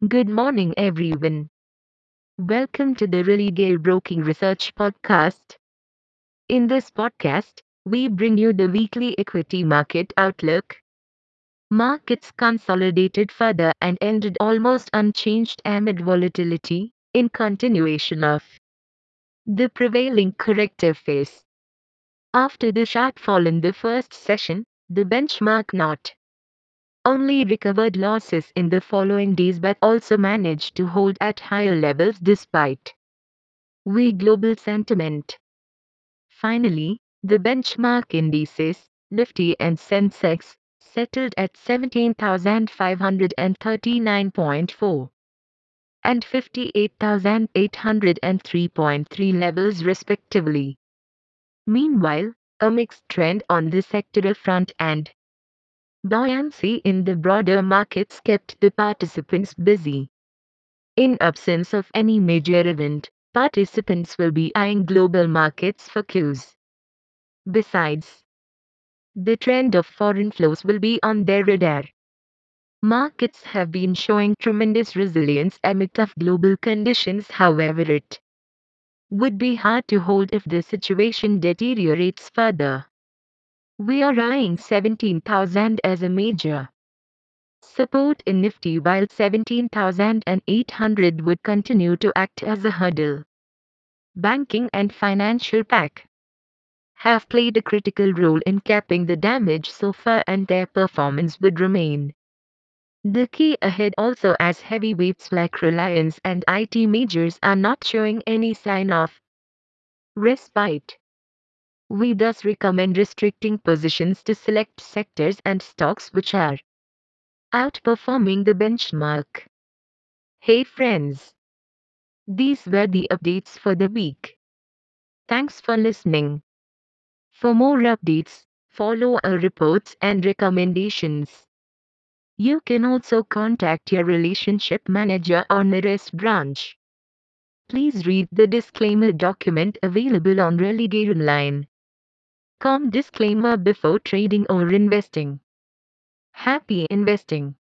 Good morning, everyone. Welcome to the Really Religare Broking Research Podcast. In this podcast, we bring you the weekly equity market outlook. Markets consolidated further and ended almost unchanged amid volatility, in continuation of the prevailing corrective phase. After the sharp fall in the first session, the benchmark not only recovered losses in the following days but also managed to hold at higher levels despite weak global sentiment. Finally, the benchmark indices, Nifty and Sensex, settled at 17,539.4 and 58,803.3 levels respectively. Meanwhile, a mixed trend on the sectoral front and buoyancy in the broader markets kept the participants busy. In absence of any major event, participants will be eyeing global markets for cues. Besides, the trend of foreign flows will be on their radar. Markets have been showing tremendous resilience amid tough global conditions, however, it would be hard to hold if the situation deteriorates further. We are eyeing 17,000 as a major support in Nifty while 17,800 would continue to act as a hurdle. Banking and financial pack have played a critical role in capping the damage so far and their performance would remain the key ahead also as heavyweights like Reliance and IT majors are not showing any sign of respite. We thus recommend restricting positions to select sectors and stocks which are outperforming the benchmark. Hey friends! These were the updates for the week. Thanks for listening. For more updates, follow our reports and recommendations. You can also contact your relationship manager or nearest branch. Please read the disclaimer document available on Religare Online. Com disclaimer before trading or investing. Happy investing.